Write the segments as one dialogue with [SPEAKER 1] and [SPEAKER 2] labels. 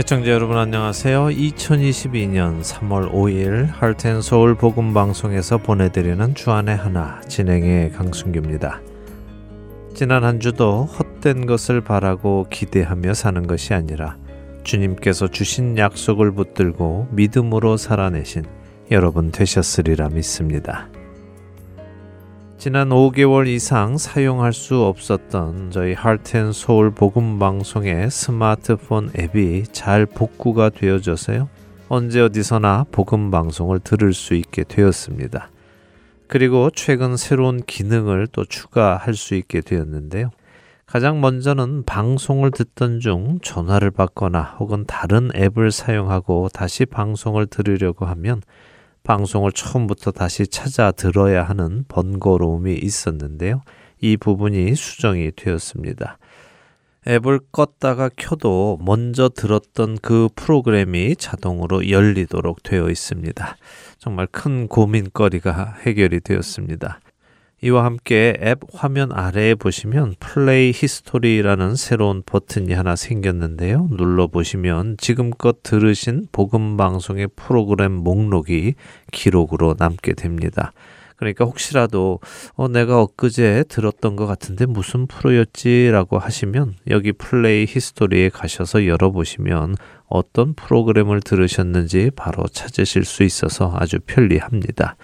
[SPEAKER 1] 애청자 여러분 안녕하세요. 2022년 3월 5일 할텐서울 복음방송에서 보내드리는 주안의 하나 진행의 강순규입니다. 지난 한 주도 헛된 것을 바라고 기대하며 사는 것이 아니라 주님께서 주신 약속을 붙들고 믿음으로 살아내신 여러분 되셨으리라 믿습니다. 지난 5개월 이상 사용할 수 없었던 저희 하트앤소울 복음 방송의 스마트폰 앱이 잘 복구가 되어져서요. 언제 어디서나 복음 방송을 들을 수 있게 되었습니다. 그리고 최근 새로운 기능을 또 추가할 수 있게 되었는데요. 가장 먼저는 방송을 듣던 중 전화를 받거나 혹은 다른 앱을 사용하고 다시 방송을 들으려고 하면 방송을 처음부터 다시 찾아 들어야 하는 번거로움이 있었는데요. 이 부분이 수정이 되었습니다. 앱을 껐다가 켜도 먼저 들었던 그 프로그램이 자동으로 열리도록 되어 있습니다. 정말 큰 고민거리가 해결이 되었습니다. 이와 함께 앱 화면 아래에 보시면 play history라는 새로운 버튼이 하나 생겼는데요. 눌러 보시면 지금껏 들으신 복음 방송의 프로그램 목록이 기록으로 남게 됩니다. 그러니까 혹시라도 어, 내가 엊그제 들었던 것 같은데 무슨 프로였지라고 하시면 여기 플레이 히스토리에 가셔서 열어보시면 어떤 프로그램을 들으셨는지 바로 찾으실 수 있어서 아주 편리합니다.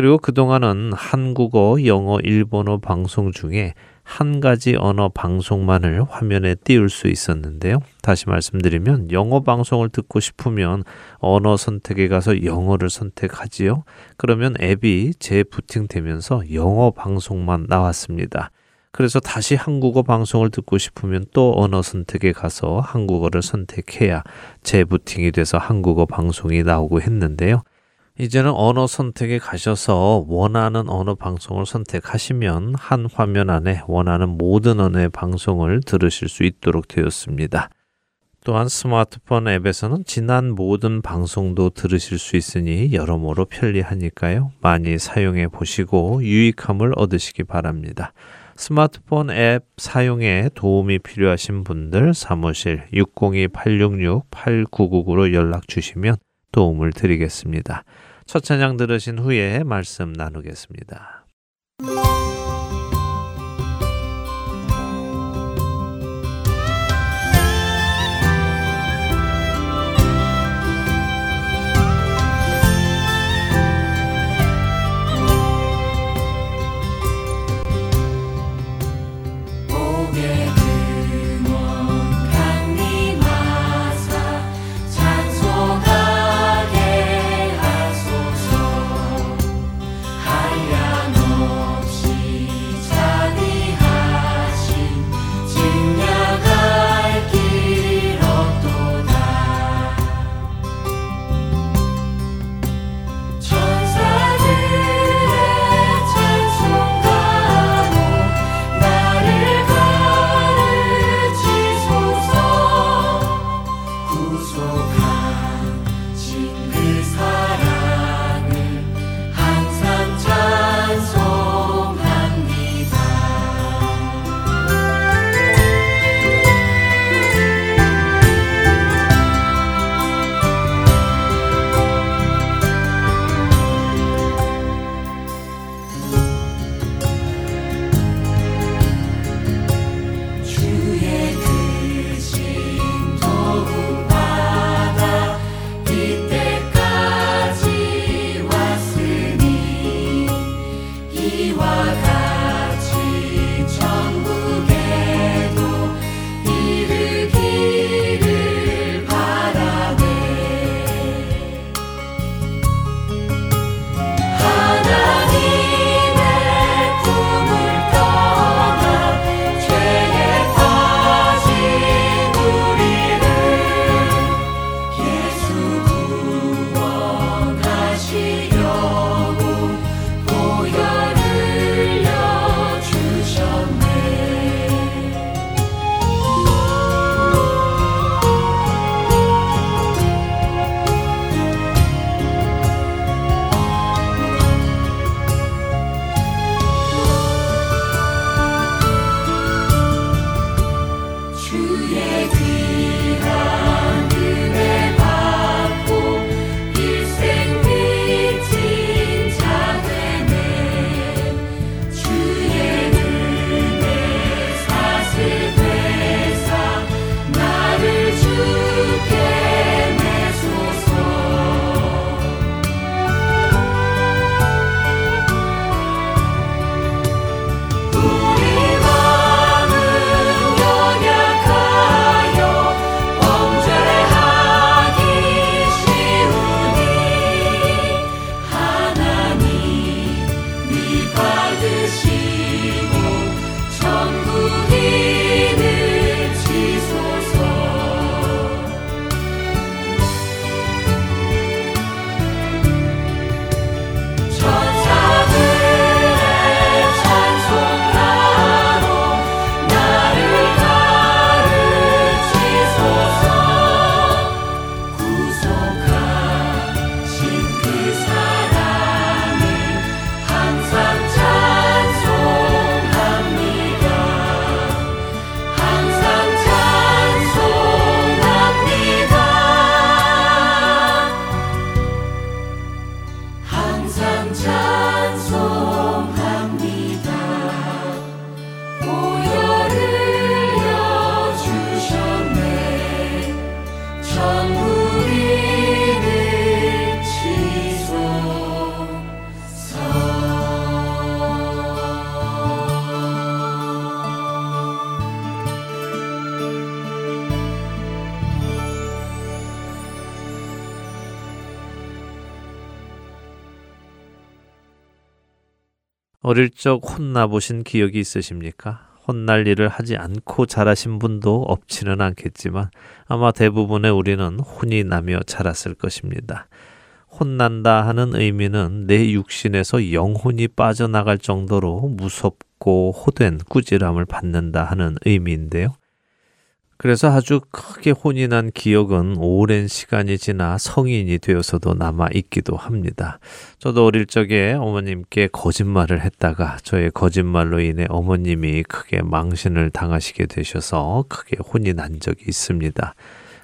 [SPEAKER 1] 그리고 그동안은 한국어, 영어, 일본어 방송 중에 한 가지 언어 방송만을 화면에 띄울 수 있었는데요. 다시 말씀드리면 영어 방송을 듣고 싶으면 언어 선택에 가서 영어를 선택하지요. 그러면 앱이 재부팅되면서 영어 방송만 나왔습니다. 그래서 다시 한국어 방송을 듣고 싶으면 또 언어 선택에 가서 한국어를 선택해야 재부팅이 돼서 한국어 방송이 나오고 했는데요. 이제는 언어 선택에 가셔서 원하는 언어 방송을 선택하시면 한 화면 안에 원하는 모든 언어의 방송을 들으실 수 있도록 되었습니다. 또한 스마트폰 앱에서는 지난 모든 방송도 들으실 수 있으니 여러모로 편리하니까요. 많이 사용해 보시고 유익함을 얻으시기 바랍니다. 스마트폰 앱 사용에 도움이 필요하신 분들 사무실 602-866-8999로 연락 주시면 도움을 드리겠습니다. 첫 찬양 들으신 후에 말씀 나누겠습니다. 어릴 적 혼나보신 기억이 있으십니까? 혼날 일을 하지 않고 자라신 분도 없지는 않겠지만 아마 대부분의 우리는 혼이 나며 자랐을 것입니다. 혼난다 하는 의미는 내 육신에서 영혼이 빠져나갈 정도로 무섭고 호된 꾸지람을 받는다 하는 의미인데요. 그래서 아주 크게 혼이 난 기억은 오랜 시간이 지나 성인이 되어서도 남아 있기도 합니다. 저도 어릴 적에 어머님께 거짓말을 했다가 저의 거짓말로 인해 어머님이 크게 망신을 당하시게 되셔서 크게 혼이 난 적이 있습니다.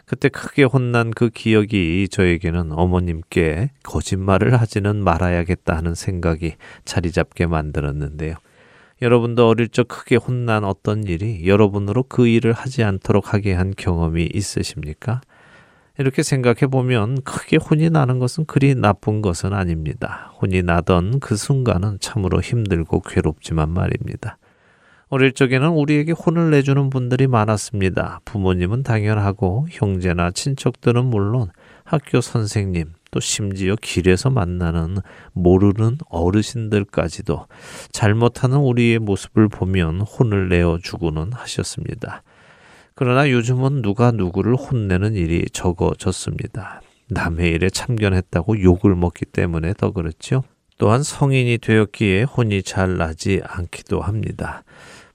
[SPEAKER 1] 그때 크게 혼난 그 기억이 저에게는 어머님께 거짓말을 하지는 말아야겠다 하는 생각이 자리 잡게 만들었는데요. 여러분도 어릴 적 크게 혼난 어떤 일이 여러분으로 그 일을 하지 않도록 하게 한 경험이 있으십니까? 이렇게 생각해 보면 크게 혼이 나는 것은 그리 나쁜 것은 아닙니다. 혼이 나던 그 순간은 참으로 힘들고 괴롭지만 말입니다. 어릴 적에는 우리에게 혼을 내주는 분들이 많았습니다. 부모님은 당연하고 형제나 친척들은 물론 학교 선생님, 또 심지어 길에서 만나는 모르는 어르신들까지도 잘못하는 우리의 모습을 보면 혼을 내어 주고는 하셨습니다. 그러나 요즘은 누가 누구를 혼내는 일이 적어졌습니다. 남의 일에 참견했다고 욕을 먹기 때문에 더 그렇죠. 또한 성인이 되었기에 혼이 잘 나지 않기도 합니다.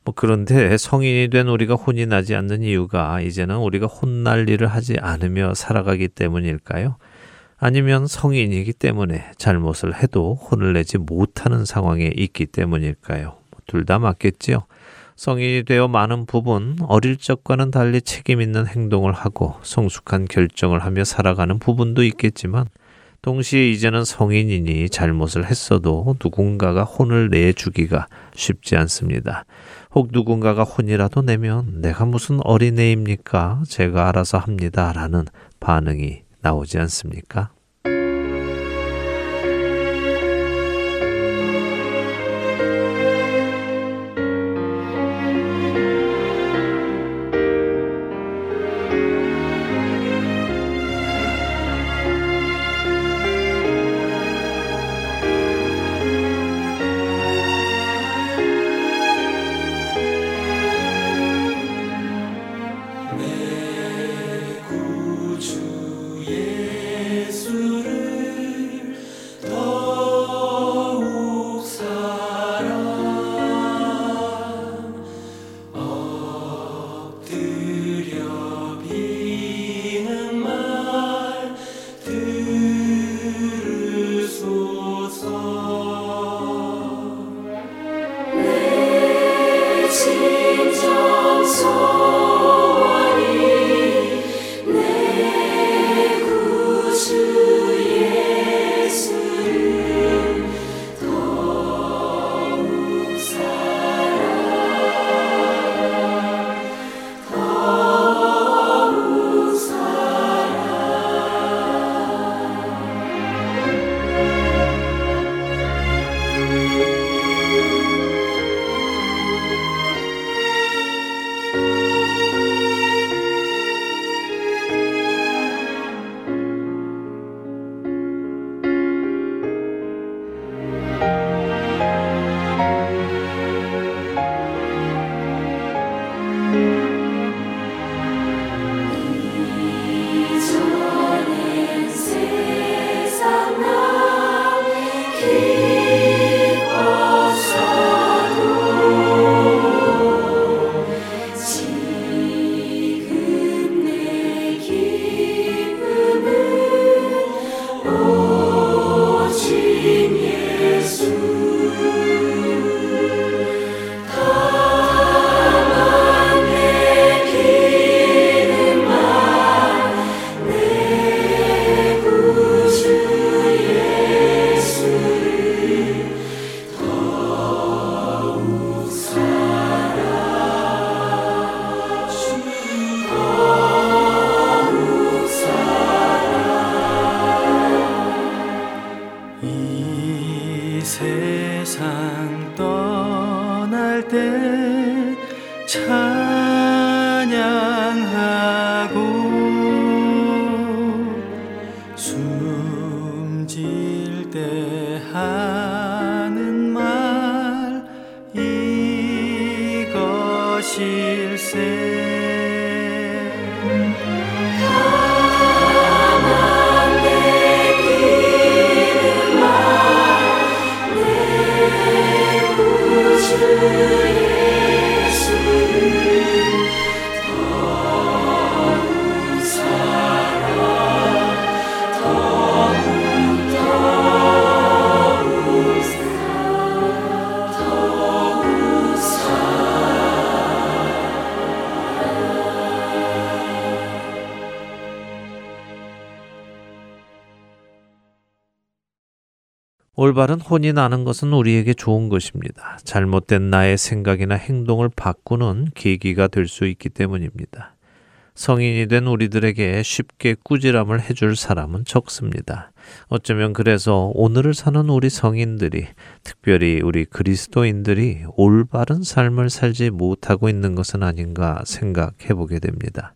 [SPEAKER 1] 뭐 그런데 성인이 된 우리가 혼이 나지 않는 이유가 이제는 우리가 혼날 일을 하지 않으며 살아가기 때문일까요? 아니면 성인이기 때문에 잘못을 해도 혼을 내지 못하는 상황에 있기 때문일까요? 둘 다 맞겠지요. 성인이 되어 많은 부분 어릴 적과는 달리 책임 있는 행동을 하고 성숙한 결정을 하며 살아가는 부분도 있겠지만 동시에 이제는 성인이니 잘못을 했어도 누군가가 혼을 내주기가 쉽지 않습니다. 혹 누군가가 혼이라도 내면 내가 무슨 어린애입니까? 제가 알아서 합니다. 라는 반응이 나오지 않습니까?
[SPEAKER 2] te
[SPEAKER 1] 올바른 혼이 나는 것은 우리에게 좋은 것입니다. 잘못된 나의 생각이나 행동을 바꾸는 계기가 될 수 있기 때문입니다. 성인이 된 우리들에게 쉽게 꾸지람을 해줄 사람은 적습니다. 어쩌면 그래서 오늘을 사는 우리 성인들이, 특별히 우리 그리스도인들이 올바른 삶을 살지 못하고 있는 것은 아닌가 생각해 보게 됩니다.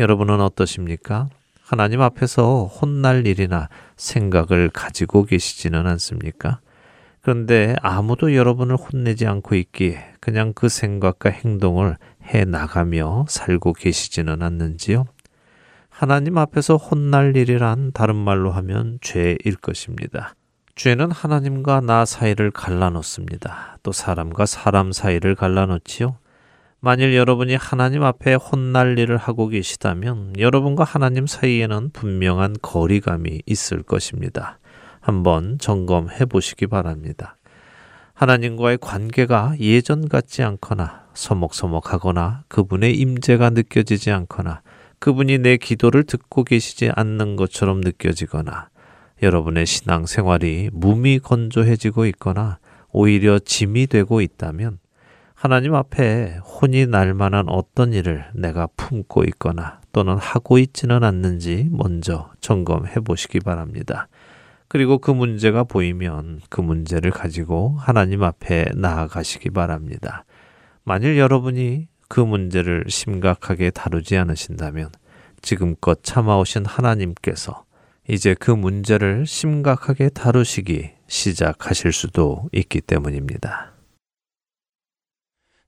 [SPEAKER 1] 여러분은 어떠십니까? 하나님 앞에서 혼날 일이나 생각을 가지고 계시지는 않습니까? 그런데 아무도 여러분을 혼내지 않고 있기에 그냥 그 생각과 행동을 해 나가며 살고 계시지는 않는지요? 하나님 앞에서 혼날 일이란 다른 말로 하면 죄일 것입니다. 죄는 하나님과 나 사이를 갈라놓습니다. 또 사람과 사람 사이를 갈라놓지요. 만일 여러분이 하나님 앞에 혼날 일을 하고 계시다면 여러분과 하나님 사이에는 분명한 거리감이 있을 것입니다. 한번 점검해 보시기 바랍니다. 하나님과의 관계가 예전 같지 않거나 서먹서먹하거나 그분의 임재가 느껴지지 않거나 그분이 내 기도를 듣고 계시지 않는 것처럼 느껴지거나 여러분의 신앙 생활이 무미건조해지고 있거나 오히려 짐이 되고 있다면 하나님 앞에 혼이 날 만한 어떤 일을 내가 품고 있거나 또는 하고 있지는 않는지 먼저 점검해 보시기 바랍니다. 그리고 그 문제가 보이면 그 문제를 가지고 하나님 앞에 나아가시기 바랍니다. 만일 여러분이 그 문제를 심각하게 다루지 않으신다면 지금껏 참아오신 하나님께서 이제 그 문제를 심각하게 다루시기 시작하실 수도 있기 때문입니다.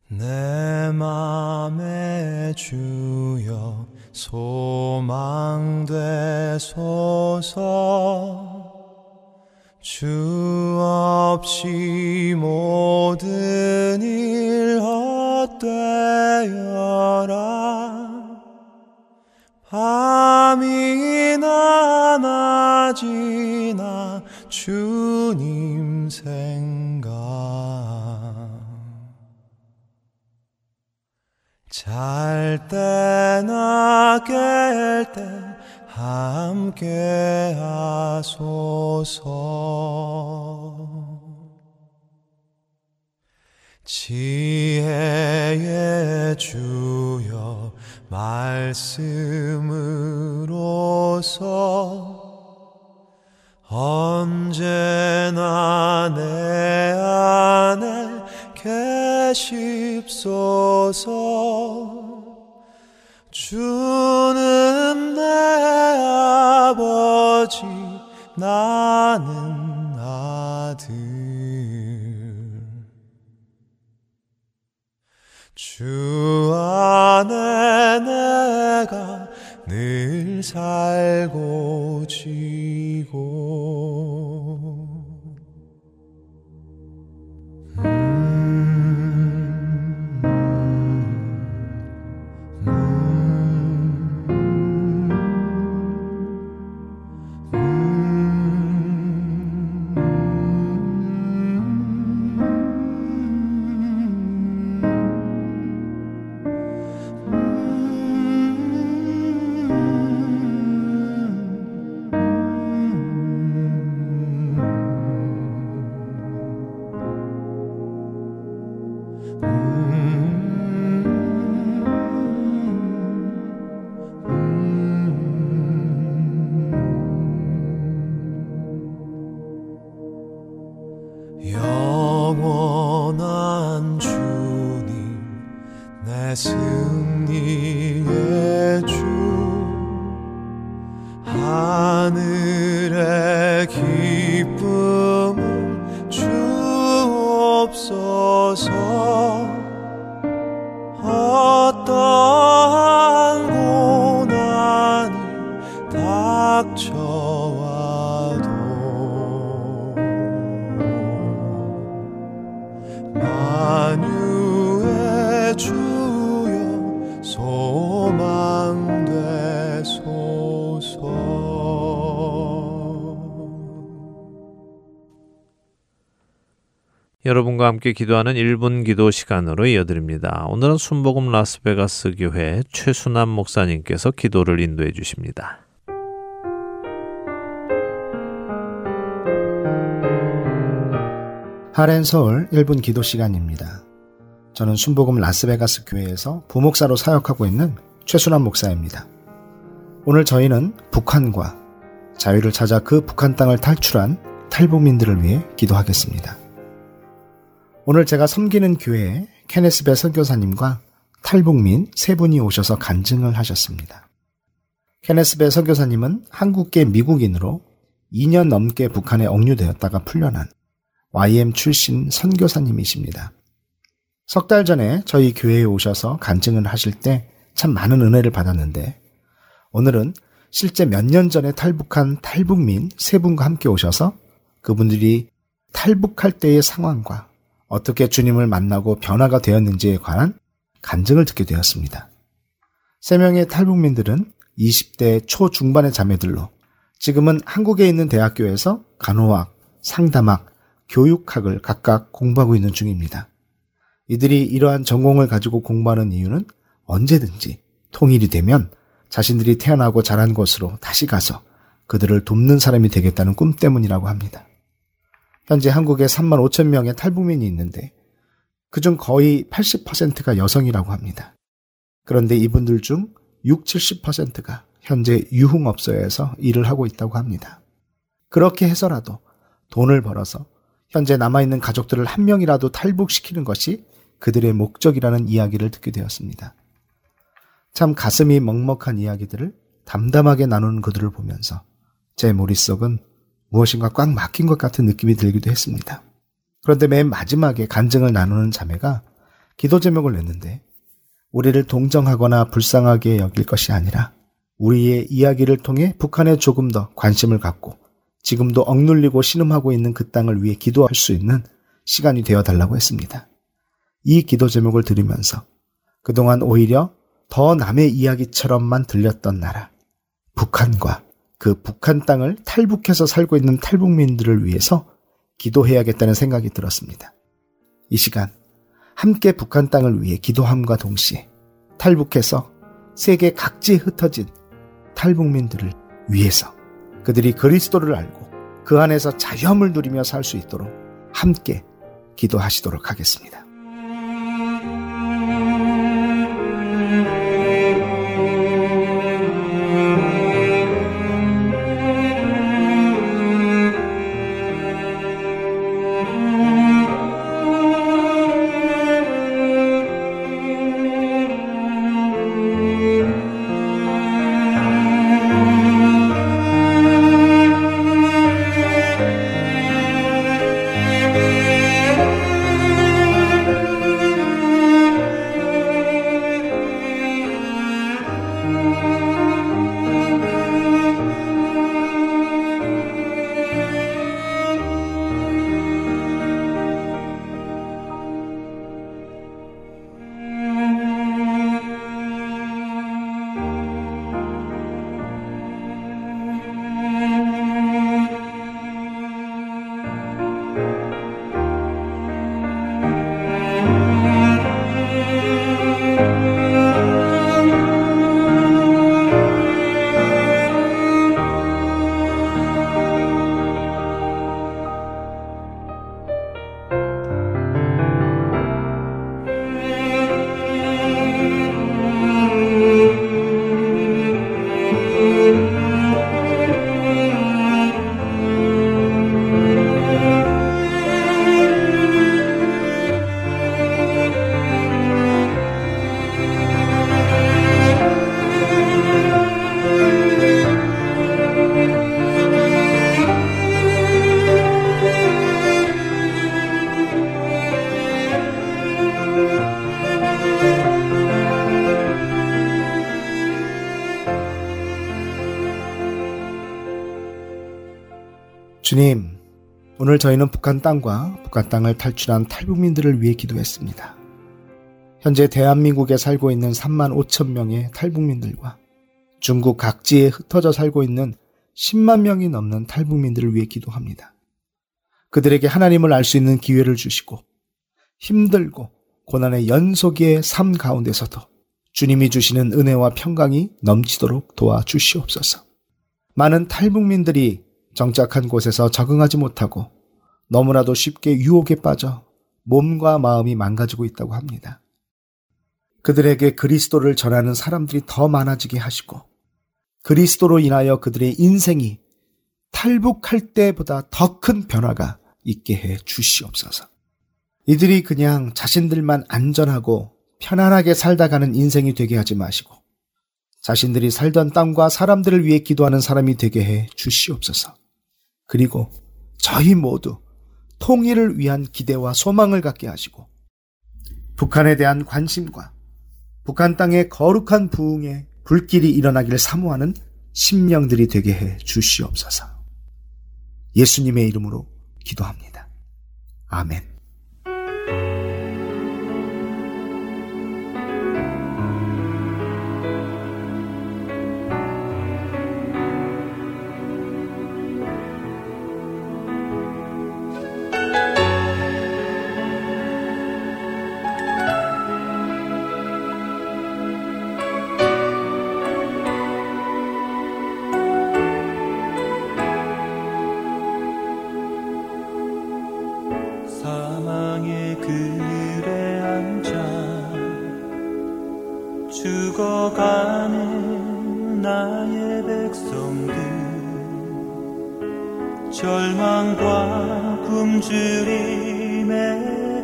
[SPEAKER 2] 내 맘에 주여 소망 되소서. 주 없이 모든 일 헛되어라. 밤이나 낮이나 주님 생 잘 때나 깰 때 함께 하소서. 지혜의 주여 말씀으로서 언제나 내 안에 계십소서. 주는 내 아버지 나는 아들. 주 안에 내가 늘 살고 지고
[SPEAKER 1] 함께 기도하는 1분 기도 시간으로 이어드립니다. 오늘은 순복음 라스베가스 교회 최순남 목사님께서 기도를 인도해 주십니다.
[SPEAKER 3] 하렌 서울 1분 기도 시간입니다. 저는 순복음 라스베가스 교회에서 부목사로 사역하고 있는 최순환 목사입니다. 오늘 저희는 북한과 자유를 찾아 그 북한 땅을 탈출한 탈북민들을 위해 기도하겠습니다. 오늘 제가 섬기는 교회에 케네스베 선교사님과 탈북민 세 분이 오셔서 간증을 하셨습니다. 케네스베 선교사님은 한국계 미국인으로 2년 넘게 북한에 억류되었다가 풀려난 YM 출신 선교사님이십니다. 석 달 전에 저희 교회에 오셔서 간증을 하실 때 참 많은 은혜를 받았는데 오늘은 실제 몇 년 전에 탈북한 탈북민 세 분과 함께 오셔서 그분들이 탈북할 때의 상황과 어떻게 주님을 만나고 변화가 되었는지에 관한 간증을 듣게 되었습니다. 세 명의 탈북민들은 20대 초중반의 자매들로 지금은 한국에 있는 대학교에서 간호학, 상담학, 교육학을 각각 공부하고 있는 중입니다. 이들이 이러한 전공을 가지고 공부하는 이유는 언제든지 통일이 되면 자신들이 태어나고 자란 곳으로 다시 가서 그들을 돕는 사람이 되겠다는 꿈 때문이라고 합니다. 현재 한국에 3만 5천 명의 탈북민이 있는데 그중 거의 80%가 여성이라고 합니다. 그런데 이분들 중 6, 70%가 현재 유흥업소에서 일을 하고 있다고 합니다. 그렇게 해서라도 돈을 벌어서 현재 남아있는 가족들을 한 명이라도 탈북시키는 것이 그들의 목적이라는 이야기를 듣게 되었습니다. 참 가슴이 먹먹한 이야기들을 담담하게 나누는 그들을 보면서 제 머릿속은 무엇인가 꽉 막힌 것 같은 느낌이 들기도 했습니다. 그런데 맨 마지막에 간증을 나누는 자매가 기도 제목을 냈는데 우리를 동정하거나 불쌍하게 여길 것이 아니라 우리의 이야기를 통해 북한에 조금 더 관심을 갖고 지금도 억눌리고 신음하고 있는 그 땅을 위해 기도할 수 있는 시간이 되어 달라고 했습니다. 이 기도 제목을 들으면서 그동안 오히려 더 남의 이야기처럼만 들렸던 나라, 북한과 그 북한 땅을 탈북해서 살고 있는 탈북민들을 위해서 기도해야겠다는 생각이 들었습니다. 이 시간 함께 북한 땅을 위해 기도함과 동시에 탈북해서 세계 각지에 흩어진 탈북민들을 위해서 그들이 그리스도를 알고 그 안에서 자유함을 누리며 살 수 있도록 함께 기도하시도록 하겠습니다. 주님, 오늘 저희는 북한 땅과 북한 땅을 탈출한 탈북민들을 위해 기도했습니다. 현재 대한민국에 살고 있는 3만 5천 명의 탈북민들과 중국 각지에 흩어져 살고 있는 10만 명이 넘는 탈북민들을 위해 기도합니다. 그들에게 하나님을 알 수 있는 기회를 주시고 힘들고 고난의 연속의 삶 가운데서도 주님이 주시는 은혜와 평강이 넘치도록 도와주시옵소서. 많은 탈북민들이 정착한 곳에서 적응하지 못하고 너무나도 쉽게 유혹에 빠져 몸과 마음이 망가지고 있다고 합니다. 그들에게 그리스도를 전하는 사람들이 더 많아지게 하시고 그리스도로 인하여 그들의 인생이 탈북할 때보다 더 큰 변화가 있게 해 주시옵소서. 이들이 그냥 자신들만 안전하고 편안하게 살다 가는 인생이 되게 하지 마시고 자신들이 살던 땅과 사람들을 위해 기도하는 사람이 되게 해 주시옵소서. 그리고 저희 모두 통일을 위한 기대와 소망을 갖게 하시고 북한에 대한 관심과 북한 땅의 거룩한 부흥에 불길이 일어나기를 사모하는 심령들이 되게 해 주시옵소서. 예수님의 이름으로 기도합니다. 아멘.
[SPEAKER 4] 사망의 그늘에 앉아 죽어가는 나의 백성들 절망과 굶주림에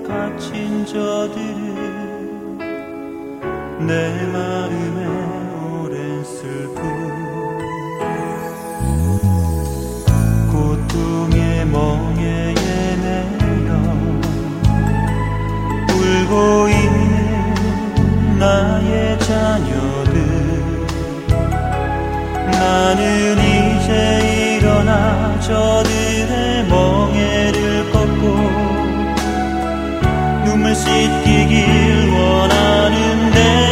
[SPEAKER 4] 갇힌 저들을 내 마음에 울고 나의 자녀들. 나는 이제 일어나 저들의 멍에를 걷고 눈물 씻기길 원하는데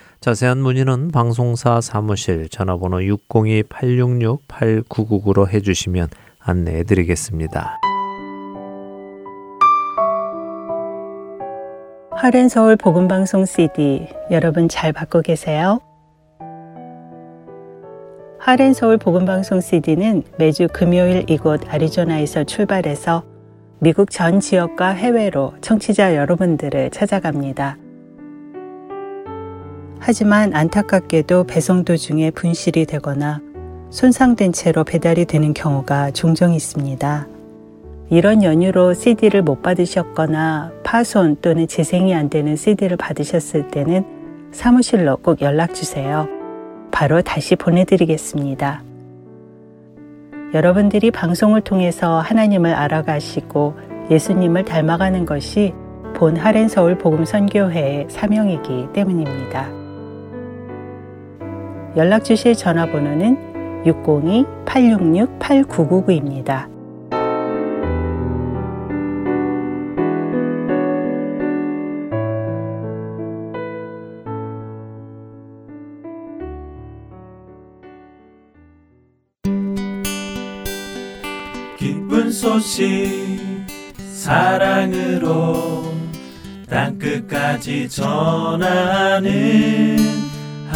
[SPEAKER 1] 자세한 문의는 방송사 사무실 전화번호 602-866-8999로 해주시면 안내해 드리겠습니다.
[SPEAKER 5] 하렌 서울 복음방송 CD 여러분 잘 받고 계세요? 하렌 서울 복음방송 CD는 매주 금요일 이곳 아리조나에서 출발해서 미국 전 지역과 해외로 청취자 여러분들을 찾아갑니다. 하지만 안타깝게도 배송 도중에 분실이 되거나 손상된 채로 배달이 되는 경우가 종종 있습니다. 이런 연유로 CD를 못 받으셨거나 파손 또는 재생이 안 되는 CD를 받으셨을 때는 사무실로 꼭 연락 주세요. 바로 다시 보내드리겠습니다. 여러분들이 방송을 통해서 하나님을 알아가시고 예수님을 닮아가는 것이 본 하렌서울 복음 선교회의 사명이기 때문입니다. 연락 주실 전화번호는 602-866-8999입니다.
[SPEAKER 2] 기쁜 소식 사랑으로 땅끝까지 전하는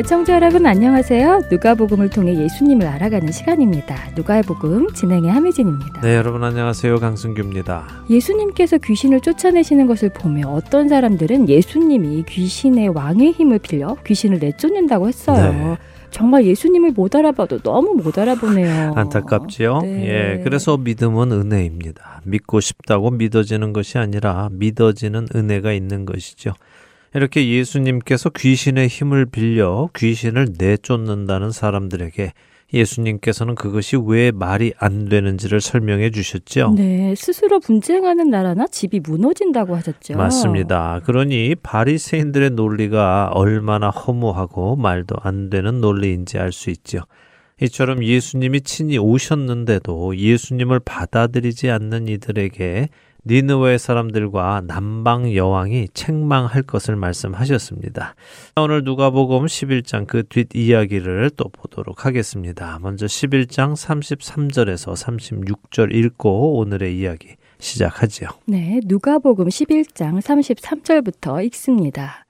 [SPEAKER 6] 애청자 여러분 안녕하세요. 누가복음을 통해 예수님을 알아가는 시간입니다. 누가의 복음 진행의 함혜진입니다.
[SPEAKER 1] 네, 여러분 안녕하세요. 강승규입니다.
[SPEAKER 6] 예수님께서 귀신을 쫓아내시는 것을 보며 어떤 사람들은 예수님이 귀신의 왕의 힘을 빌려 귀신을 내쫓는다고 했어요.
[SPEAKER 1] 네.
[SPEAKER 6] 정말 예수님을 못 알아봐도 너무 못 알아보네요.
[SPEAKER 1] 안타깝지요?
[SPEAKER 6] 네.
[SPEAKER 1] 예, 그래서 믿음은 은혜입니다. 믿고 싶다고 믿어지는 것이 아니라 믿어지는 은혜가 있는 것이죠. 이렇게 예수님께서 귀신의 힘을 빌려 귀신을 내쫓는다는 사람들에게 예수님께서는 그것이 왜 말이 안 되는지를 설명해 주셨죠.
[SPEAKER 6] 네, 스스로 분쟁하는 나라나 집이 무너진다고 하셨죠.
[SPEAKER 1] 맞습니다. 그러니 바리새인들의 논리가 얼마나 허무하고 말도 안 되는 논리인지 알 수 있죠. 이처럼 예수님이 친히 오셨는데도 예수님을 받아들이지 않는 이들에게 니느웨 사람들과 남방 여왕이 책망할 것을 말씀하셨습니다. 오늘 누가복음 11장 그 뒷이야기를 또 보도록 하겠습니다. 먼저 11장 33절에서 36절 읽고 오늘의 이야기 시작하지요.
[SPEAKER 6] 네, 누가복음 11장 33절부터 읽습니다.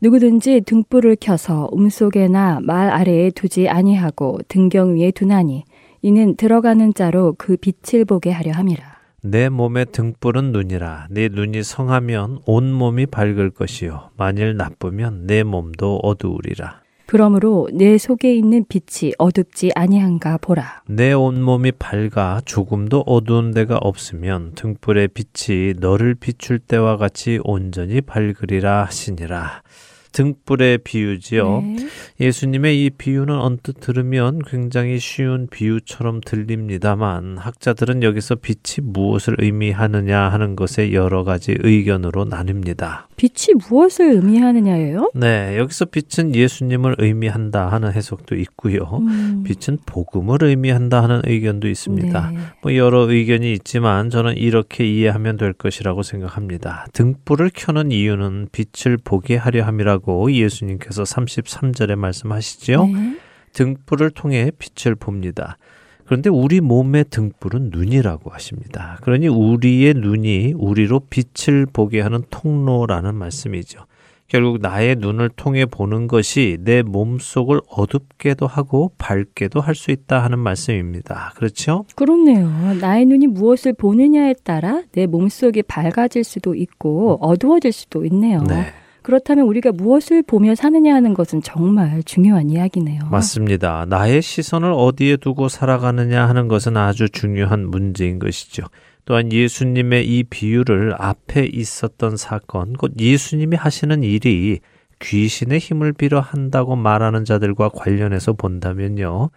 [SPEAKER 6] 누구든지 등불을 켜서 음속에나 말 아래에 두지 아니하고 등경 위에 두나니 이는 들어가는 자로 그 빛을 보게 하려 함이라.
[SPEAKER 1] 내 몸의 등불은 눈이라 내 눈이 성하면 온 몸이 밝을 것이요. 만일 나쁘면 내 몸도 어두우리라.
[SPEAKER 6] 그러므로 내 속에 있는 빛이 어둡지 아니한가 보라.
[SPEAKER 1] 내 온 몸이 밝아 조금도 어두운 데가 없으면 등불의 빛이 너를 비출 때와 같이 온전히 밝으리라 하시니라 등불의 비유지요.
[SPEAKER 6] 네.
[SPEAKER 1] 예수님의 이 비유는 언뜻 들으면 굉장히 쉬운 비유처럼 들립니다만 학자들은 여기서 빛이 무엇을 의미하느냐 하는 것에 여러 가지 의견으로 나뉩니다.
[SPEAKER 6] 빛이 무엇을 의미하느냐예요?
[SPEAKER 1] 네, 여기서 빛은 예수님을 의미한다 하는 해석도 있고요.
[SPEAKER 6] 음,
[SPEAKER 1] 빛은 복음을 의미한다 하는 의견도 있습니다.
[SPEAKER 6] 네.
[SPEAKER 1] 뭐 여러 의견이 있지만 저는 이렇게 이해하면 될 것이라고 생각합니다. 등불을 켜는 이유는 빛을 보게 하려 함이라고 예수님께서 33절에 말씀하시죠.
[SPEAKER 6] 네.
[SPEAKER 1] 등불을 통해 빛을 봅니다. 그런데 우리 몸의 등불은 눈이라고 하십니다. 그러니 우리의 눈이 우리로 빛을 보게 하는 통로라는 말씀이죠. 결국 나의 눈을 통해 보는 것이 내 몸속을 어둡게도 하고 밝게도 할 수 있다 하는 말씀입니다. 그렇죠?
[SPEAKER 6] 그렇네요. 나의 눈이 무엇을 보느냐에 따라 내 몸속이 밝아질 수도 있고 어두워질 수도 있네요.
[SPEAKER 1] 네.
[SPEAKER 6] 그렇다면 우리가 무엇을 보며 사느냐 하는 것은 정말 중요한 이야기네요.
[SPEAKER 1] 맞습니다. 나의 시선을 어디에 두고 살아가느냐 하는 것은 아주 중요한 문제인 것이죠. 또한 예수님의 이 비유를 앞에 있었던 사건, 곧 예수님이 하시는 일이 귀신의 힘을 빌어 한다고 말하는 자들과 관련해서 본다면요.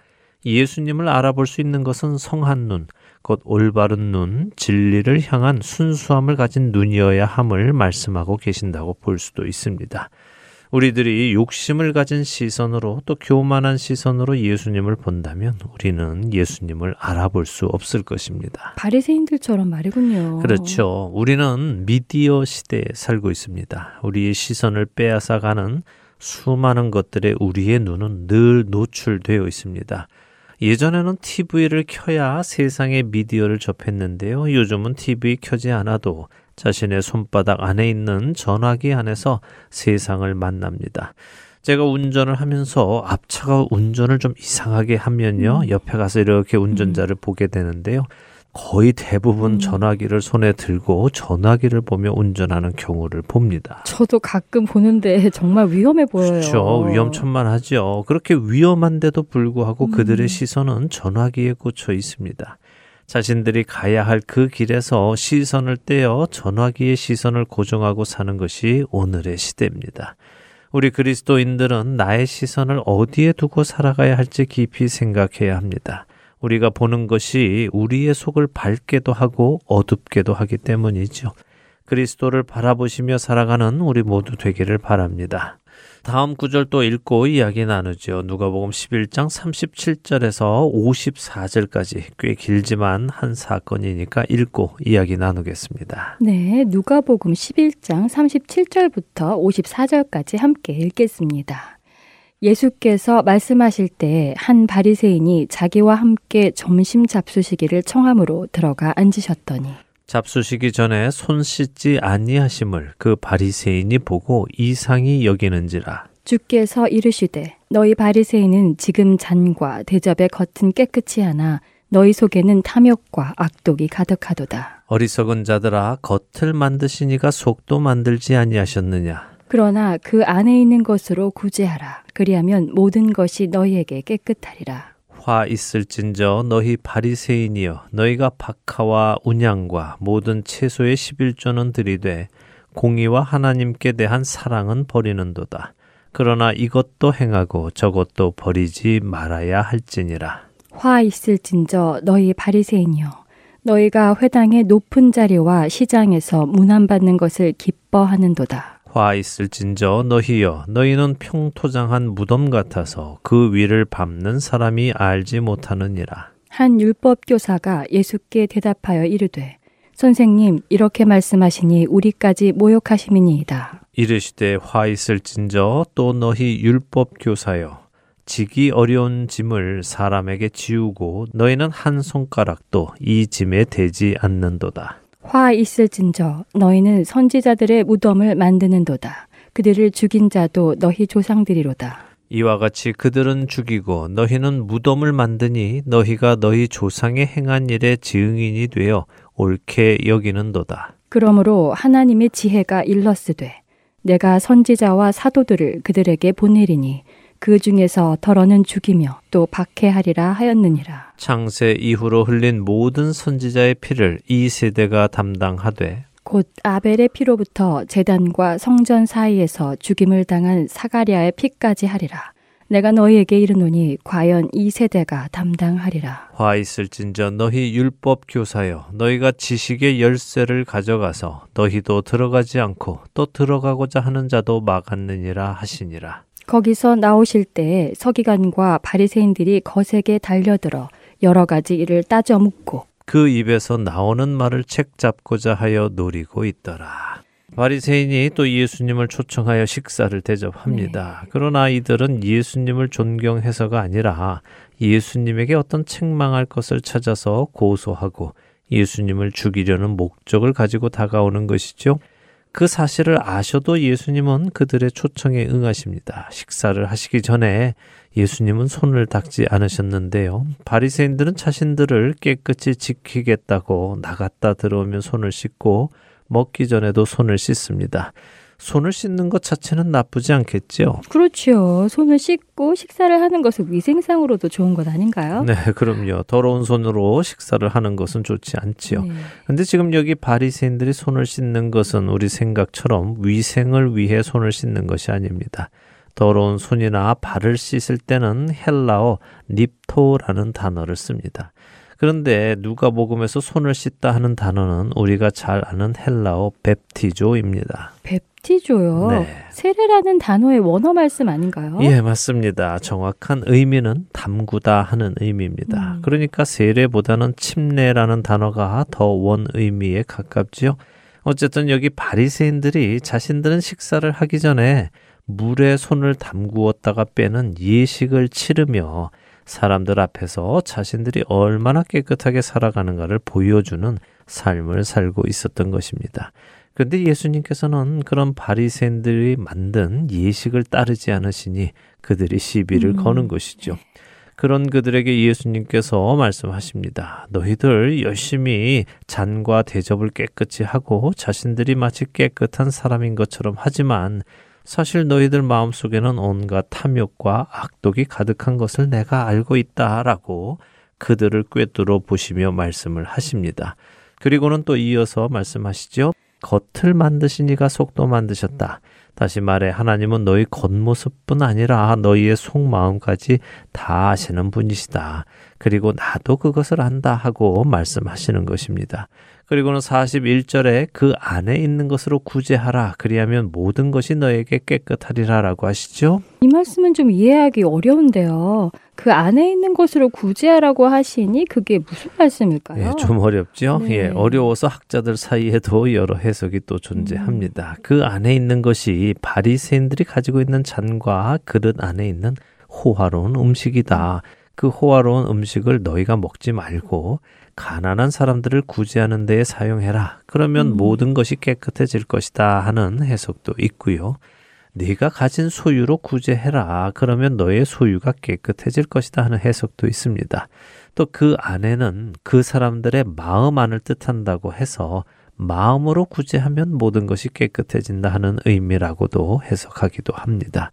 [SPEAKER 1] 예수님을 알아볼 수 있는 것은 성한 눈, 곧 올바른 눈, 진리를 향한 순수함을 가진 눈이어야 함을 말씀하고 계신다고 볼 수도 있습니다. 우리들이 욕심을 가진 시선으로 또 교만한 시선으로 예수님을 본다면 우리는 예수님을 알아볼 수 없을 것입니다.
[SPEAKER 6] 바리새인들처럼 말이군요.
[SPEAKER 1] 그렇죠. 우리는 미디어 시대에 살고 있습니다. 우리의 시선을 빼앗아가는 수많은 것들에 우리의 눈은 늘 노출되어 있습니다. 예전에는 TV를 켜야 세상의 미디어를 접했는데요. 요즘은 TV 켜지 않아도 자신의 손바닥 안에 있는 전화기 안에서 세상을 만납니다. 제가 운전을 하면서 앞차가 운전을 좀 이상하게 하면요.
[SPEAKER 6] 음.
[SPEAKER 1] 옆에 가서 이렇게 운전자를 보게 되는데요. 거의 대부분
[SPEAKER 6] 음.
[SPEAKER 1] 전화기를 손에 들고 전화기를 보며 운전하는 경우를 봅니다.
[SPEAKER 6] 저도 가끔 보는데 정말 위험해 보여요.
[SPEAKER 1] 그렇죠. 위험천만하죠. 그렇게 위험한데도 불구하고
[SPEAKER 6] 음.
[SPEAKER 1] 그들의 시선은 전화기에 꽂혀 있습니다. 자신들이 가야 할 그 길에서 시선을 떼어 전화기의 시선을 고정하고 사는 것이 오늘의 시대입니다. 우리 그리스도인들은 나의 시선을 어디에 두고 살아가야 할지 깊이 생각해야 합니다. 우리가 보는 것이 우리의 속을 밝게도 하고 어둡게도 하기 때문이죠. 그리스도를 바라보시며 살아가는 우리 모두 되기를 바랍니다. 다음 구절 또 읽고 이야기 나누죠. 누가복음 11장 37절에서 54절까지 꽤 길지만 한 사건이니까 읽고 이야기 나누겠습니다.
[SPEAKER 6] 네, 누가복음 11장 37절부터 54절까지 함께 읽겠습니다. 예수께서 말씀하실 때한 바리새인이 자기와 함께 점심 잡수시기를 청함으로 들어가 앉으셨더니
[SPEAKER 1] 잡수시기 전에 손 씻지 아니하심을 그 바리새인이 보고 이상히 여기는지라
[SPEAKER 6] 주께서 이르시되 너희 바리새인은 지금 잔과 대접의 겉은 깨끗이 하나 너희 속에는 탐욕과 악독이 가득하도다.
[SPEAKER 1] 어리석은 자들아 겉을 만드시니가 속도 만들지 아니하셨느냐
[SPEAKER 6] 그러나 그 안에 있는 것으로 구제하라. 그리하면 모든 것이 너희에게 깨끗하리라.
[SPEAKER 1] 화 있을진저 너희 바리새인이여 너희가 박하와 운양과 모든 채소의 11조는 들이되 공의와 하나님께 대한 사랑은 버리는도다. 그러나 이것도 행하고 저것도 버리지 말아야 할지니라.
[SPEAKER 6] 화 있을진저 너희 바리새인이여 너희가 회당의 높은 자리와 시장에서 문안받는 것을 기뻐하는도다.
[SPEAKER 1] 화 있을진저 너희여 너희는 평토장한 무덤 같아서 그 위를 밟는 사람이 알지 못하느니라.
[SPEAKER 6] 한 율법 교사가 예수께 대답하여 이르되 선생님 이렇게 말씀하시니 우리까지 모욕하심이니이다.
[SPEAKER 1] 이르시되 화 있을진저 또 너희 율법 교사여 지기 어려운 짐을 사람에게 지우고 너희는 한 손가락도 이 짐에 대지 않는도다.
[SPEAKER 6] 화 있을진저 너희는 선지자들의 무덤을 만드는도다. 그들을 죽인 자도 너희 조상들이로다.
[SPEAKER 1] 이와 같이 그들은 죽이고 너희는 무덤을 만드니 너희가 너희 조상의 행한 일의 증인이 되어 옳게 여기는도다.
[SPEAKER 6] 그러므로 하나님의 지혜가 일렀으되 내가 선지자와 사도들을 그들에게 보내리니 그 중에서 덜어는 죽이며 또 박해하리라 하였느니라.
[SPEAKER 1] 창세 이후로 흘린 모든 선지자의 피를 이 세대가 담당하되
[SPEAKER 6] 곧 아벨의 피로부터 제단과 성전 사이에서 죽임을 당한 사가랴의 피까지 하리라. 내가 너희에게 이르노니 과연 이 세대가 담당하리라.
[SPEAKER 1] 화 있을진저 너희 율법 교사여 너희가 지식의 열쇠를 가져가서 너희도 들어가지 않고 또 들어가고자 하는 자도 막았느니라 하시니라.
[SPEAKER 6] 거기서 나오실 때에 서기관과 바리새인들이 거세게 달려들어 여러 가지 일을 따져 묻고
[SPEAKER 1] 그 입에서 나오는 말을 책 잡고자 하여 노리고 있더라. 바리새인이 또 예수님을 초청하여 식사를 대접합니다. 그러나 이들은 예수님을 존경해서가 아니라 예수님에게 어떤 책망할 것을 찾아서 고소하고 예수님을 죽이려는 목적을 가지고 다가오는 것이죠. 그 사실을 아셔도 예수님은 그들의 초청에 응하십니다. 식사를 하시기 전에 예수님은 손을 닦지 않으셨는데요. 바리새인들은 자신들을 깨끗이 지키겠다고 나갔다 들어오면 손을 씻고 먹기 전에도 손을 씻습니다. 손을 씻는 것 자체는 나쁘지 않겠죠.
[SPEAKER 6] 그렇죠. 손을 씻고 식사를 하는 것은 위생상으로도 좋은 것 아닌가요?
[SPEAKER 1] 네, 그럼요. 더러운 손으로 식사를 하는 것은 좋지 않지요.
[SPEAKER 6] 네.
[SPEAKER 1] 근데 지금 여기 바리새인들이 손을 씻는 것은 우리 생각처럼 위생을 위해 손을 씻는 것이 아닙니다. 더러운 손이나 발을 씻을 때는 헬라어 립토라는 단어를 씁니다. 그런데 누가복음에서 손을 씻다 하는 단어는 우리가 잘 아는 헬라어 뱁티조입니다.
[SPEAKER 6] 뱁티조요.
[SPEAKER 1] 네.
[SPEAKER 6] 세례라는 단어의 원어 말씀 아닌가요?
[SPEAKER 1] 예, 맞습니다. 정확한 의미는 담그다 하는 의미입니다.
[SPEAKER 6] 음.
[SPEAKER 1] 그러니까 세례보다는 침례라는 단어가 더 원 의미에 가깝지요. 어쨌든 여기 바리새인들이 자신들은 식사를 하기 전에 물에 손을 담구었다가 빼는 예식을 치르며 사람들 앞에서 자신들이 얼마나 깨끗하게 살아가는가를 보여주는 삶을 살고 있었던 것입니다. 그런데 예수님께서는 그런 바리새인들이 만든 예식을 따르지 않으시니 그들이 시비를
[SPEAKER 6] 음.
[SPEAKER 1] 거는 것이죠. 그런 그들에게 예수님께서 말씀하십니다. 너희들 열심히 잔과 대접을 깨끗이 하고 자신들이 마치 깨끗한 사람인 것처럼 하지만 사실 너희들 마음속에는 온갖 탐욕과 악독이 가득한 것을 내가 알고 있다라고 그들을 꿰뚫어 보시며 말씀을 하십니다. 그리고는 또 이어서 말씀하시죠. 겉을 만드시니가 속도 만드셨다. 다시 말해 하나님은 너희 겉모습뿐 아니라 너희의 속마음까지 다 아시는 분이시다. 그리고 나도 그것을 안다 하고 말씀하시는 것입니다. 그리고는 41절에 그 안에 있는 것으로 구제하라. 그리하면 모든 것이 너에게 깨끗하리라라고 하시죠.
[SPEAKER 6] 이 말씀은 좀 이해하기 어려운데요. 그 안에 있는 것으로 구제하라고 하시니 그게 무슨 말씀일까요?
[SPEAKER 1] 예, 좀 어렵죠.
[SPEAKER 6] 네.
[SPEAKER 1] 예, 어려워서 학자들 사이에도 여러 해석이 또 존재합니다. 그 안에 있는 것이 바리새인들이 가지고 있는 잔과 그릇 안에 있는 호화로운 음식이다. 그 호화로운 음식을 너희가 먹지 말고 가난한 사람들을 구제하는 데에 사용해라. 그러면
[SPEAKER 6] 음.
[SPEAKER 1] 모든 것이 깨끗해질 것이다 하는 해석도 있고요. 네가 가진 소유로 구제해라. 그러면 너의 소유가 깨끗해질 것이다 하는 해석도 있습니다. 또 그 안에는 그 사람들의 마음 안을 뜻한다고 해서 마음으로 구제하면 모든 것이 깨끗해진다 하는 의미라고도 해석하기도 합니다.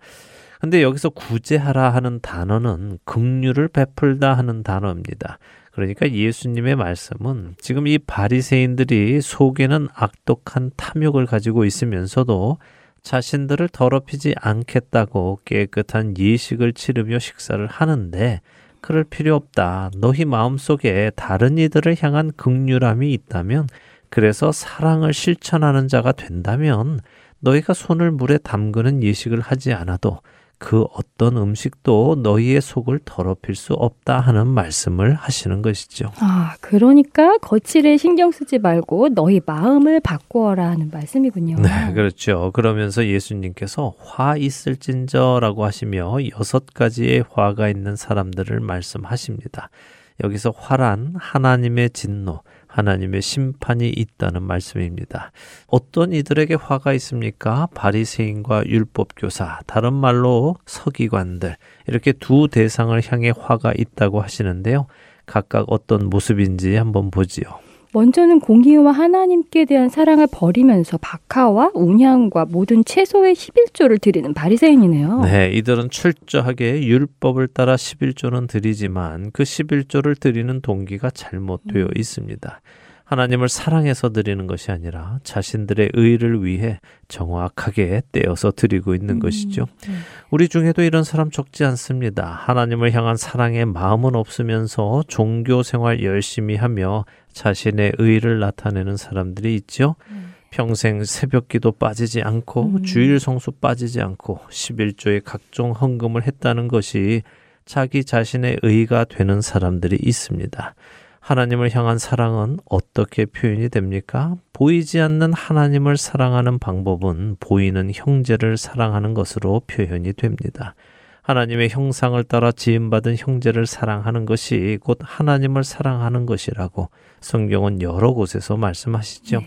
[SPEAKER 1] 근데 여기서 구제하라 하는 단어는 긍휼을 베풀다 하는 단어입니다. 그러니까 예수님의 말씀은 지금 이 바리새인들이 속에는 악독한 탐욕을 가지고 있으면서도 자신들을 더럽히지 않겠다고 깨끗한 예식을 치르며 식사를 하는데 그럴 필요 없다. 너희 마음속에 다른 이들을 향한 극률함이 있다면 그래서 사랑을 실천하는 자가 된다면 너희가 손을 물에 담그는 예식을 하지 않아도 그 어떤 음식도 너희의 속을 더럽힐 수 없다 하는 말씀을 하시는 것이죠.
[SPEAKER 6] 아, 그러니까 거칠에 신경 쓰지 말고 너희 마음을 바꾸어라 하는 말씀이군요.
[SPEAKER 1] 네, 그렇죠. 그러면서 예수님께서 화 있을진저라고 하시며 여섯 가지의 화가 있는 사람들을 말씀하십니다. 여기서 화란 하나님의 진노, 하나님의 심판이 있다는 말씀입니다. 어떤 이들에게 화가 있습니까? 바리새인과 율법 교사, 다른 말로 서기관들 이렇게 두 대상을 향해 화가 있다고 하시는데요. 각각 어떤 모습인지 한번 보지요.
[SPEAKER 6] 먼저는 공의와 하나님께 대한 사랑을 버리면서 박하와 운향과 모든 채소의 11조를 드리는 바리새인이네요.
[SPEAKER 1] 네, 이들은 철저하게 율법을 따라 11조는 드리지만 그 11조를 드리는 동기가 잘못되어 있습니다. 하나님을 사랑해서 드리는 것이 아니라 자신들의 의를 위해 정확하게 떼어서 드리고 있는 것이죠.
[SPEAKER 6] 네.
[SPEAKER 1] 우리 중에도 이런 사람 적지 않습니다. 하나님을 향한 사랑의 마음은 없으면서 종교 생활 열심히 하며 자신의 의를 나타내는 사람들이 있죠. 평생 새벽 기도 빠지지 않고
[SPEAKER 6] 음.
[SPEAKER 1] 주일 성수 빠지지 않고 11조의 각종 헌금을 했다는 것이 자기 자신의 의가 되는 사람들이 있습니다. 하나님을 향한 사랑은 어떻게 표현이 됩니까? 보이지 않는 하나님을 사랑하는 방법은 보이는 형제를 사랑하는 것으로 표현이 됩니다. 하나님의 형상을 따라 지음받은 형제를 사랑하는 것이 곧 하나님을 사랑하는 것이라고 성경은 여러 곳에서 말씀하시죠.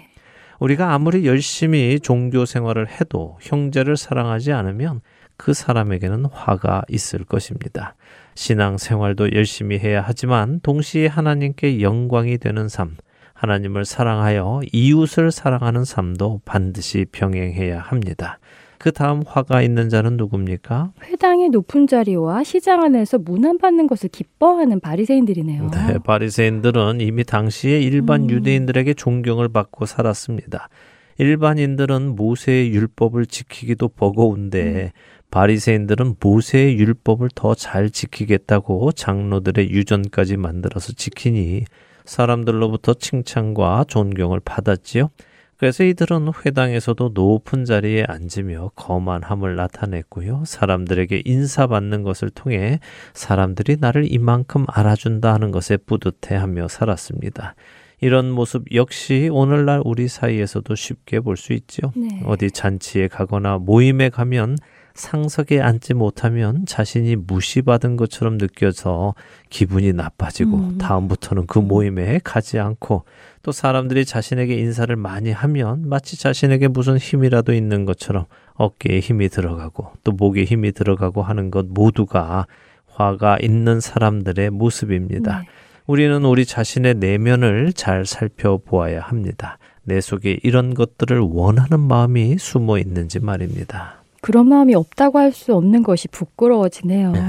[SPEAKER 1] 우리가 아무리 열심히 종교 생활을 해도 형제를 사랑하지 않으면 그 사람에게는 화가 있을 것입니다. 신앙 생활도 열심히 해야 하지만 동시에 하나님께 영광이 되는 삶, 하나님을 사랑하여 이웃을 사랑하는 삶도 반드시 병행해야 합니다. 그 다음 화가 있는 자는 누굽니까?
[SPEAKER 6] 회당의 높은 자리와 시장 안에서 문안받는 것을 기뻐하는 바리새인들이네요.
[SPEAKER 1] 네, 바리새인들은 이미 당시에 일반
[SPEAKER 6] 음.
[SPEAKER 1] 유대인들에게 존경을 받고 살았습니다. 일반인들은 모세의 율법을 지키기도 버거운데 바리새인들은 모세의 율법을 더 잘 지키겠다고 장로들의 유전까지 만들어서 지키니 사람들로부터 칭찬과 존경을 받았지요. 그래서 이들은 회당에서도 높은 자리에 앉으며 거만함을 나타냈고요. 사람들에게 인사받는 것을 통해 사람들이 나를 이만큼 알아준다 하는 것에 뿌듯해하며 살았습니다. 이런 모습 역시 오늘날 우리 사이에서도 쉽게 볼 수 있죠.
[SPEAKER 6] 네.
[SPEAKER 1] 어디 잔치에 가거나 모임에 가면 상석에 앉지 못하면 자신이 무시받은 것처럼 느껴서 기분이 나빠지고
[SPEAKER 6] 음.
[SPEAKER 1] 다음부터는 그 모임에 가지 않고 또 사람들이 자신에게 인사를 많이 하면 마치 자신에게 무슨 힘이라도 있는 것처럼 어깨에 힘이 들어가고 또 목에 힘이 들어가고 하는 것 모두가 화가 있는 사람들의 모습입니다.
[SPEAKER 6] 네.
[SPEAKER 1] 우리는 우리 자신의 내면을 잘 살펴보아야 합니다. 내 속에 이런 것들을 원하는 마음이 숨어 있는지 말입니다.
[SPEAKER 6] 그런 마음이 없다고 할 수 없는 것이 부끄러워지네요.
[SPEAKER 1] 네.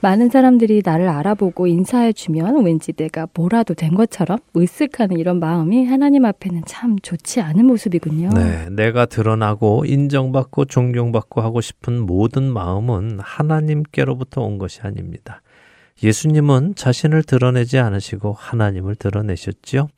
[SPEAKER 6] 많은 사람들이 나를 알아보고 인사해주면 왠지 내가 뭐라도 된 것처럼 으쓱하는 이런 마음이 하나님 앞에는 참 좋지 않은 모습이군요.
[SPEAKER 1] 네, 내가 드러나고 인정받고 존경받고 하고 싶은 모든 마음은 하나님께로부터 온 것이 아닙니다. 예수님은 자신을 드러내지 않으시고 하나님을 드러내셨지요.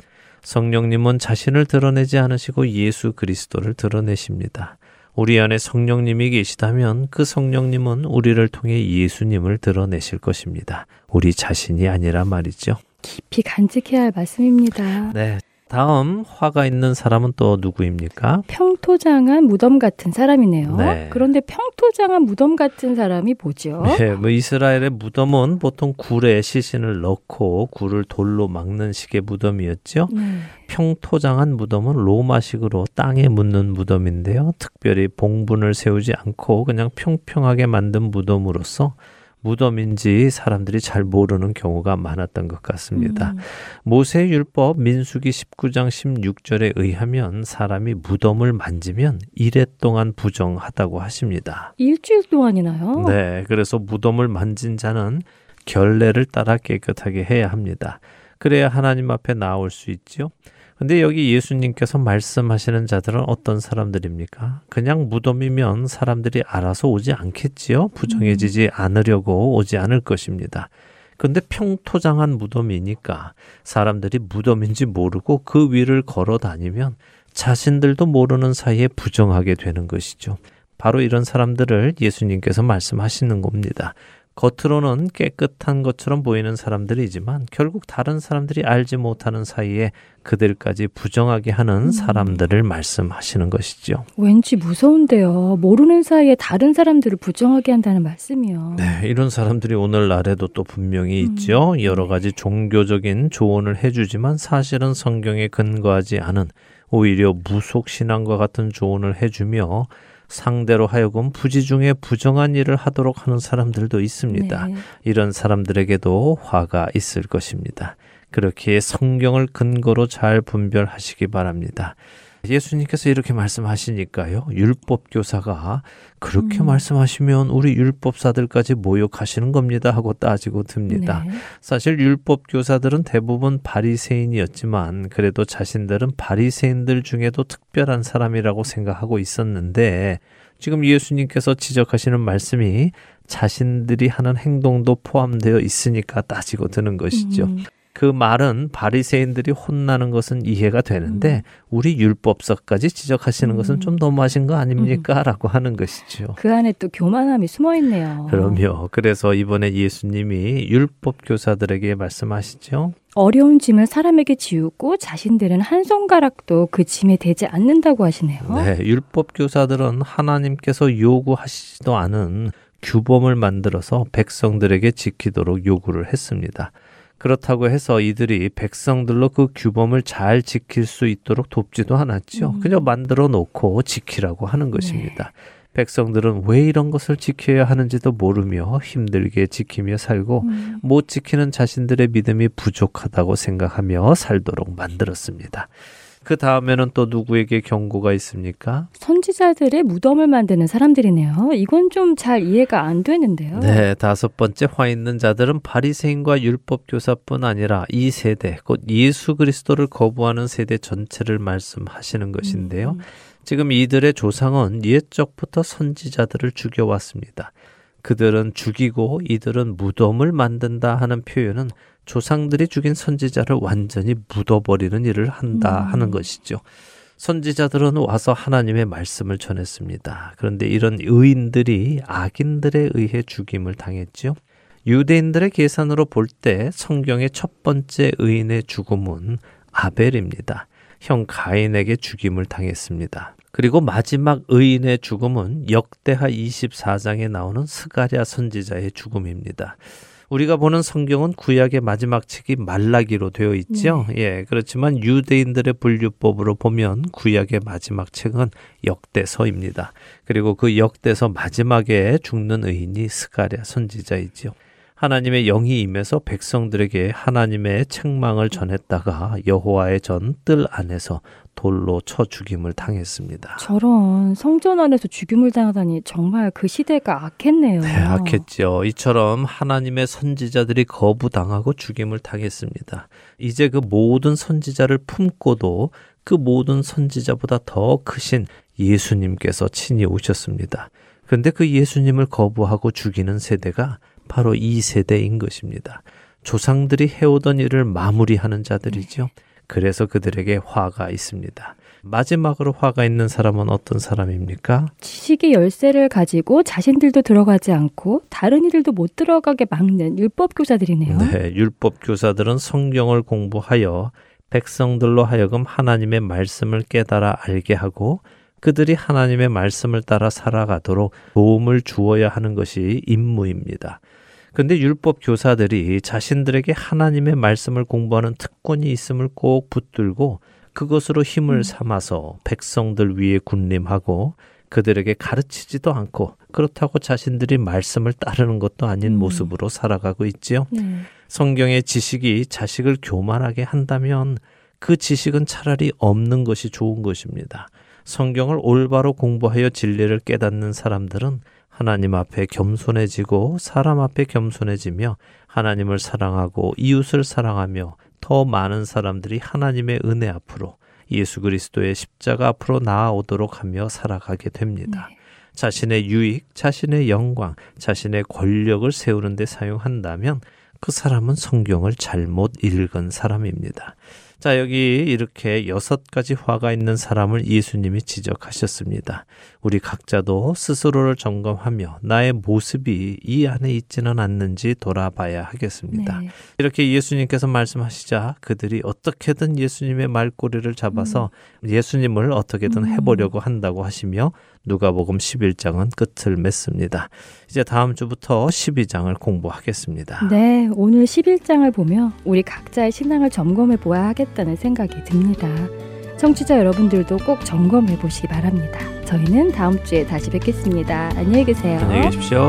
[SPEAKER 1] 성령님은 자신을 드러내지 않으시고 예수 그리스도를 드러내십니다. 우리 안에 성령님이 계시다면 그 성령님은 우리를 통해 예수님을 드러내실 것입니다. 우리 자신이 아니라 말이죠.
[SPEAKER 6] 깊이 간직해야 할 말씀입니다.
[SPEAKER 1] 네. 다음 화가 있는 사람은 또 누구입니까?
[SPEAKER 6] 평토장한 무덤 같은 사람이네요.
[SPEAKER 1] 네.
[SPEAKER 6] 그런데 평토장한 무덤 같은 사람이 뭐죠?
[SPEAKER 1] 네, 뭐 이스라엘의 무덤은 보통 굴에 시신을 넣고 굴을 돌로 막는 식의 무덤이었죠.
[SPEAKER 6] 네.
[SPEAKER 1] 평토장한 무덤은 로마식으로 땅에 묻는 무덤인데요. 특별히 봉분을 세우지 않고 그냥 평평하게 만든 무덤으로서 무덤인지 사람들이 잘 모르는 경우가 많았던 것 같습니다.
[SPEAKER 6] 음.
[SPEAKER 1] 모세 율법 민수기 19장 16절에 의하면 사람이 무덤을 만지면 이래 동안 부정하다고 하십니다.
[SPEAKER 6] 일주일 동안이나요?
[SPEAKER 1] 네, 그래서 무덤을 만진 자는 결례를 따라 깨끗하게 해야 합니다. 그래야 하나님 앞에 나올 수 있죠. 근데 여기 예수님께서 말씀하시는 자들은 어떤 사람들입니까? 그냥 무덤이면 사람들이 알아서 오지 않겠지요? 부정해지지 않으려고 오지 않을 것입니다. 근데 평토장한 무덤이니까 사람들이 무덤인지 모르고 그 위를 걸어 다니면 자신들도 모르는 사이에 부정하게 되는 것이죠. 바로 이런 사람들을 예수님께서 말씀하시는 겁니다. 겉으로는 깨끗한 것처럼 보이는 사람들이지만 결국 다른 사람들이 알지 못하는 사이에 그들까지 부정하게 하는 사람들을 말씀하시는 것이죠.
[SPEAKER 6] 왠지 무서운데요. 모르는 사이에 다른 사람들을 부정하게 한다는 말씀이요.
[SPEAKER 1] 네, 이런 사람들이 오늘날에도 또 분명히 있죠. 여러 가지 종교적인 조언을 해주지만 사실은 성경에 근거하지 않은 오히려 무속 신앙과 같은 조언을 해주며 상대로 하여금 부지 중에 부정한 일을 하도록 하는 사람들도 있습니다.
[SPEAKER 6] 네.
[SPEAKER 1] 이런 사람들에게도 화가 있을 것입니다. 그렇게 성경을 근거로 잘 분별하시기 바랍니다. 예수님께서 이렇게 말씀하시니까요. 율법 교사가 그렇게
[SPEAKER 6] 음.
[SPEAKER 1] 말씀하시면 우리 율법사들까지 모욕하시는 겁니다 하고 따지고 듭니다.
[SPEAKER 6] 네.
[SPEAKER 1] 사실 율법 교사들은 대부분 바리새인이었지만 그래도 자신들은 바리새인들 중에도 특별한 사람이라고 생각하고 있었는데 지금 예수님께서 지적하시는 말씀이 자신들이 하는 행동도 포함되어 있으니까 따지고 드는 것이죠.
[SPEAKER 6] 음.
[SPEAKER 1] 그 말은 바리새인들이 혼나는 것은 이해가 되는데 우리 율법서까지 지적하시는 것은
[SPEAKER 6] 음.
[SPEAKER 1] 좀 너무하신 거 아닙니까? 라고 하는 것이죠.
[SPEAKER 6] 그 안에 또 교만함이 숨어 있네요.
[SPEAKER 1] 그럼요. 그래서 이번에 예수님이 율법 교사들에게 말씀하시죠.
[SPEAKER 6] 어려운 짐을 사람에게 지우고 자신들은 한 손가락도 그 짐에 대지 않는다고 하시네요.
[SPEAKER 1] 네, 율법 교사들은 하나님께서 요구하시지도 않은 규범을 만들어서 백성들에게 지키도록 요구를 했습니다. 그렇다고 해서 이들이 백성들로 그 규범을 잘 지킬 수 있도록 돕지도 않았죠.
[SPEAKER 6] 음.
[SPEAKER 1] 그냥 만들어 놓고 지키라고 하는 것입니다. 백성들은 왜 이런 것을 지켜야 하는지도 모르며 힘들게 지키며 살고
[SPEAKER 6] 음.
[SPEAKER 1] 못 지키는 자신들의 믿음이 부족하다고 생각하며 살도록 만들었습니다. 그 다음에는 또 누구에게 경고가 있습니까?
[SPEAKER 6] 선지자들의 무덤을 만드는 사람들이네요. 이건 좀 잘 이해가 안 되는데요.
[SPEAKER 1] 네, 다섯 번째 화 있는 자들은 바리새인과 율법 교사뿐 아니라 이 세대 곧 예수 그리스도를 거부하는 세대 전체를 말씀하시는 것인데요.
[SPEAKER 6] 음.
[SPEAKER 1] 지금 이들의 조상은 옛적부터 선지자들을 죽여왔습니다. 그들은 죽이고 이들은 무덤을 만든다 하는 표현은 조상들이 죽인 선지자를 완전히 묻어버리는 일을 한다
[SPEAKER 6] 음.
[SPEAKER 1] 하는 것이죠. 선지자들은 와서 하나님의 말씀을 전했습니다. 그런데 이런 의인들이 악인들에 의해 죽임을 당했지요. 유대인들의 계산으로 볼 때 성경의 첫 번째 의인의 죽음은 아벨입니다. 형 가인에게 죽임을 당했습니다. 그리고 마지막 의인의 죽음은 역대하 24장에 나오는 스가랴 선지자의 죽음입니다. 우리가 보는 성경은 구약의 마지막 책이 말라기로 되어 있죠. 예, 그렇지만 유대인들의 분류법으로 보면 구약의 마지막 책은 역대서입니다. 그리고 그 역대서 마지막에 죽는 의인이 스가랴 선지자이지요. 하나님의 영이 임해서 백성들에게 하나님의 책망을 전했다가 여호와의 전 뜰 안에서 돌로 쳐 죽임을 당했습니다.
[SPEAKER 6] 저런 성전 안에서 죽임을 당하다니 정말 그 시대가 악했네요.
[SPEAKER 1] 네, 악했죠. 이처럼 하나님의 선지자들이 거부당하고 죽임을 당했습니다. 이제 그 모든 선지자를 품고도 그 모든 선지자보다 더 크신 예수님께서 친히 오셨습니다. 그런데 그 예수님을 거부하고 죽이는 세대가 바로 이 세대인 것입니다. 조상들이 해오던 일을 마무리하는 자들이죠. 그래서 그들에게 화가 있습니다. 마지막으로 화가 있는 사람은 어떤 사람입니까?
[SPEAKER 6] 지식의 열쇠를 가지고 자신들도 들어가지 않고 다른 이들도 못 들어가게 막는 율법 교사들이네요.
[SPEAKER 1] 네, 율법 교사들은 성경을 공부하여 백성들로 하여금 하나님의 말씀을 깨달아 알게 하고 그들이 하나님의 말씀을 따라 살아가도록 도움을 주어야 하는 것이 임무입니다. 근데 율법 교사들이 자신들에게 하나님의 말씀을 공부하는 특권이 있음을 꼭 붙들고 그것으로 힘을 삼아서 백성들 위에 군림하고 그들에게 가르치지도 않고 그렇다고 자신들이 말씀을 따르는 것도 아닌
[SPEAKER 6] 음.
[SPEAKER 1] 모습으로 살아가고 있지요.
[SPEAKER 6] 네.
[SPEAKER 1] 성경의 지식이 자식을 교만하게 한다면 그 지식은 차라리 없는 것이 좋은 것입니다. 성경을 올바로 공부하여 진리를 깨닫는 사람들은 하나님 앞에 겸손해지고 사람 앞에 겸손해지며 하나님을 사랑하고 이웃을 사랑하며 더 많은 사람들이 하나님의 은혜 앞으로 예수 그리스도의 십자가 앞으로 나아오도록 하며 살아가게 됩니다. 자신의 유익, 자신의 영광, 자신의 권력을 세우는 데 사용한다면 그 사람은 성경을 잘못 읽은 사람입니다. 자, 여기 이렇게 여섯 가지 화가 있는 사람을 예수님이 지적하셨습니다. 우리 각자도 스스로를 점검하며 나의 모습이 이 안에 있지는 않는지 돌아봐야 하겠습니다.
[SPEAKER 6] 네.
[SPEAKER 1] 이렇게 예수님께서 말씀하시자 그들이 어떻게든 예수님의 말꼬리를 잡아서 예수님을 어떻게든
[SPEAKER 6] 음.
[SPEAKER 1] 해보려고 한다고 하시며 누가복음 11장은 끝을 맺습니다. 이제 다음 주부터 12장을 공부하겠습니다.
[SPEAKER 6] 네, 오늘 11장을 보며 우리 각자의 신앙을 점검해 보아야 하겠다는 생각이 듭니다. 청취자 여러분들도 꼭 점검해 보시기 바랍니다. 저희는 다음 주에 다시 뵙겠습니다. 안녕히 계세요.
[SPEAKER 1] 안녕히 계십시오.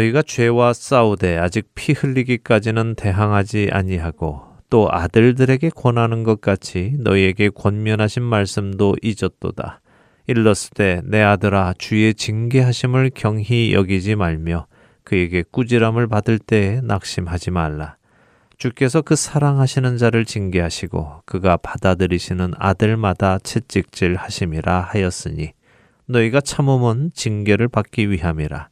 [SPEAKER 1] 너희가 죄와 싸우되 아직 피 흘리기까지는 대항하지 아니하고 또 아들들에게 권하는 것 같이 너희에게 권면하신 말씀도 잊었도다. 일렀으되 내 아들아 주의 징계하심을 경히 여기지 말며 그에게 꾸지람을 받을 때에 낙심하지 말라. 주께서 그 사랑하시는 자를 징계하시고 그가 받아들이시는 아들마다 채찍질 하심이라 하였으니 너희가 참음은 징계를 받기 위함이라.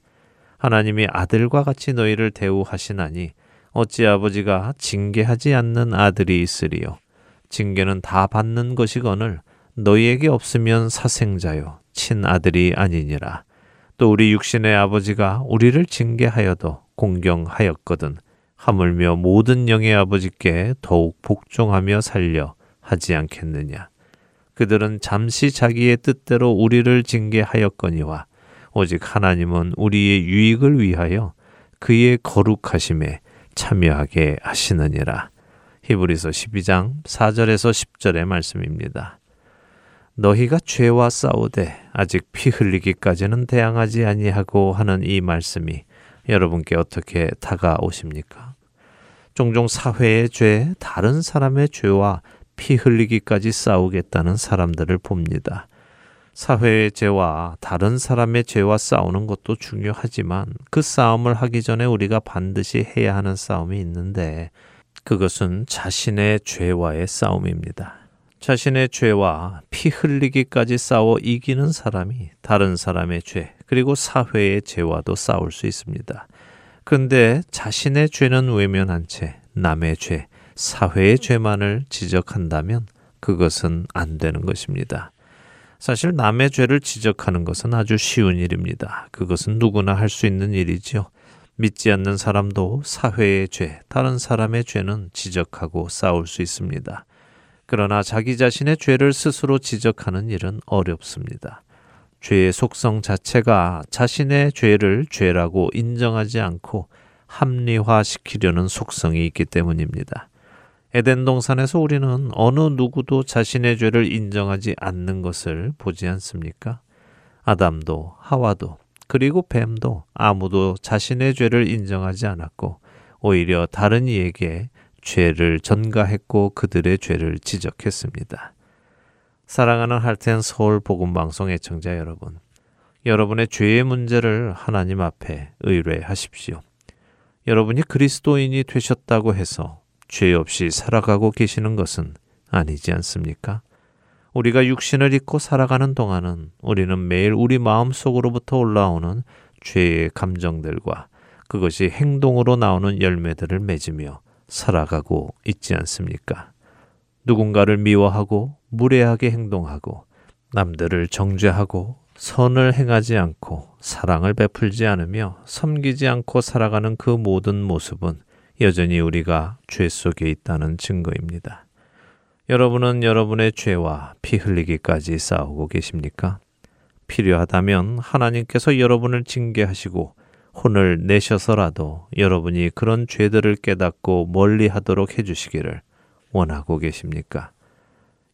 [SPEAKER 1] 하나님이 아들과 같이 너희를 대우하시나니 어찌 아버지가 징계하지 않는 아들이 있으리요? 징계는 다 받는 것이거늘 너희에게 없으면 사생자요 친아들이 아니니라. 또 우리 육신의 아버지가 우리를 징계하여도 공경하였거든 하물며 모든 영의 아버지께 더욱 복종하며 살려 하지 않겠느냐? 그들은 잠시 자기의 뜻대로 우리를 징계하였거니와 오직 하나님은 우리의 유익을 위하여 그의 거룩하심에 참여하게 하시느니라. 히브리서 12장 4절에서 10절의 말씀입니다. 너희가 죄와 싸우되 아직 피 흘리기까지는 대항하지 아니하고 하는 이 말씀이 여러분께 어떻게 다가오십니까? 종종 사회의 죄, 다른 사람의 죄와 피 흘리기까지 싸우겠다는 사람들을 봅니다. 사회의 죄와 다른 사람의 죄와 싸우는 것도 중요하지만 그 싸움을 하기 전에 우리가 반드시 해야 하는 싸움이 있는데 그것은 자신의 죄와의 싸움입니다. 자신의 죄와 피 흘리기까지 싸워 이기는 사람이 다른 사람의 죄, 그리고 사회의 죄와도 싸울 수 있습니다. 근데 자신의 죄는 외면한 채 남의 죄, 사회의 죄만을 지적한다면 그것은 안 되는 것입니다. 사실 남의 죄를 지적하는 것은 아주 쉬운 일입니다. 그것은 누구나 할 수 있는 일이지요. 믿지 않는 사람도 사회의 죄, 다른 사람의 죄는 지적하고 싸울 수 있습니다. 그러나 자기 자신의 죄를 스스로 지적하는 일은 어렵습니다. 죄의 속성 자체가 자신의 죄를 죄라고 인정하지 않고 합리화시키려는 속성이 있기 때문입니다. 에덴 동산에서 우리는 어느 누구도 자신의 죄를 인정하지 않는 것을 보지 않습니까? 아담도 하와도 그리고 뱀도 아무도 자신의 죄를 인정하지 않았고 오히려 다른 이에게 죄를 전가했고 그들의 죄를 지적했습니다. 사랑하는 할텐 서울 복음 방송 애청자 여러분, 여러분의 죄의 문제를 하나님 앞에 의뢰하십시오. 여러분이 그리스도인이 되셨다고 해서 죄 없이 살아가고 계시는 것은 아니지 않습니까? 우리가 육신을 입고 살아가는 동안은 우리는 매일 우리 마음 속으로부터 올라오는 죄의 감정들과 그것이 행동으로 나오는 열매들을 맺으며 살아가고 있지 않습니까? 누군가를 미워하고 무례하게 행동하고 남들을 정죄하고 선을 행하지 않고 사랑을 베풀지 않으며 섬기지 않고 살아가는 그 모든 모습은 여전히 우리가 죄 속에 있다는 증거입니다. 여러분은 여러분의 죄와 피 흘리기까지 싸우고 계십니까? 필요하다면 하나님께서 여러분을 징계하시고 혼을 내셔서라도 여러분이 그런 죄들을 깨닫고 멀리 하도록 해주시기를 원하고 계십니까?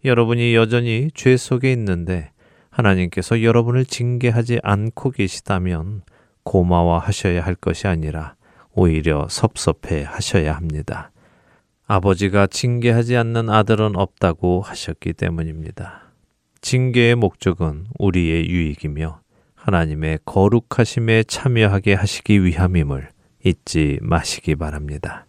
[SPEAKER 1] 여러분이 여전히 죄 속에 있는데 하나님께서 여러분을 징계하지 않고 계시다면 고마워하셔야 할 것이 아니라 오히려 섭섭해 하셔야 합니다. 아버지가 징계하지 않는 아들은 없다고 하셨기 때문입니다. 징계의 목적은 우리의 유익이며 하나님의 거룩하심에 참여하게 하시기 위함임을 잊지 마시기 바랍니다.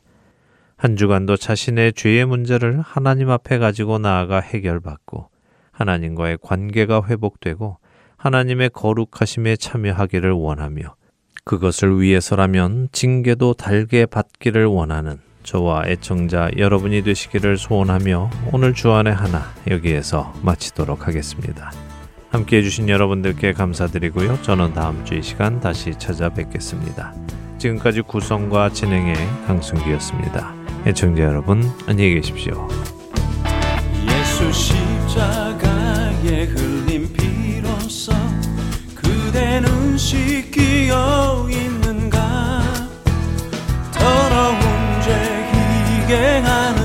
[SPEAKER 1] 한 주간도 자신의 죄의 문제를 하나님 앞에 가지고 나아가 해결받고 하나님과의 관계가 회복되고 하나님의 거룩하심에 참여하기를 원하며 그것을 위해서라면 징계도 달게 받기를 원하는 저와 애청자 여러분이 되시기를 소원하며 오늘 주안의 하나 여기에서 마치도록 하겠습니다. 함께 해주신 여러분들께 감사드리고요. 저는 다음 주 이 시간 다시 찾아뵙겠습니다. 지금까지 구성과 진행의 강순기였습니다. 애청자 여러분 안녕히 계십시오.
[SPEAKER 2] 희게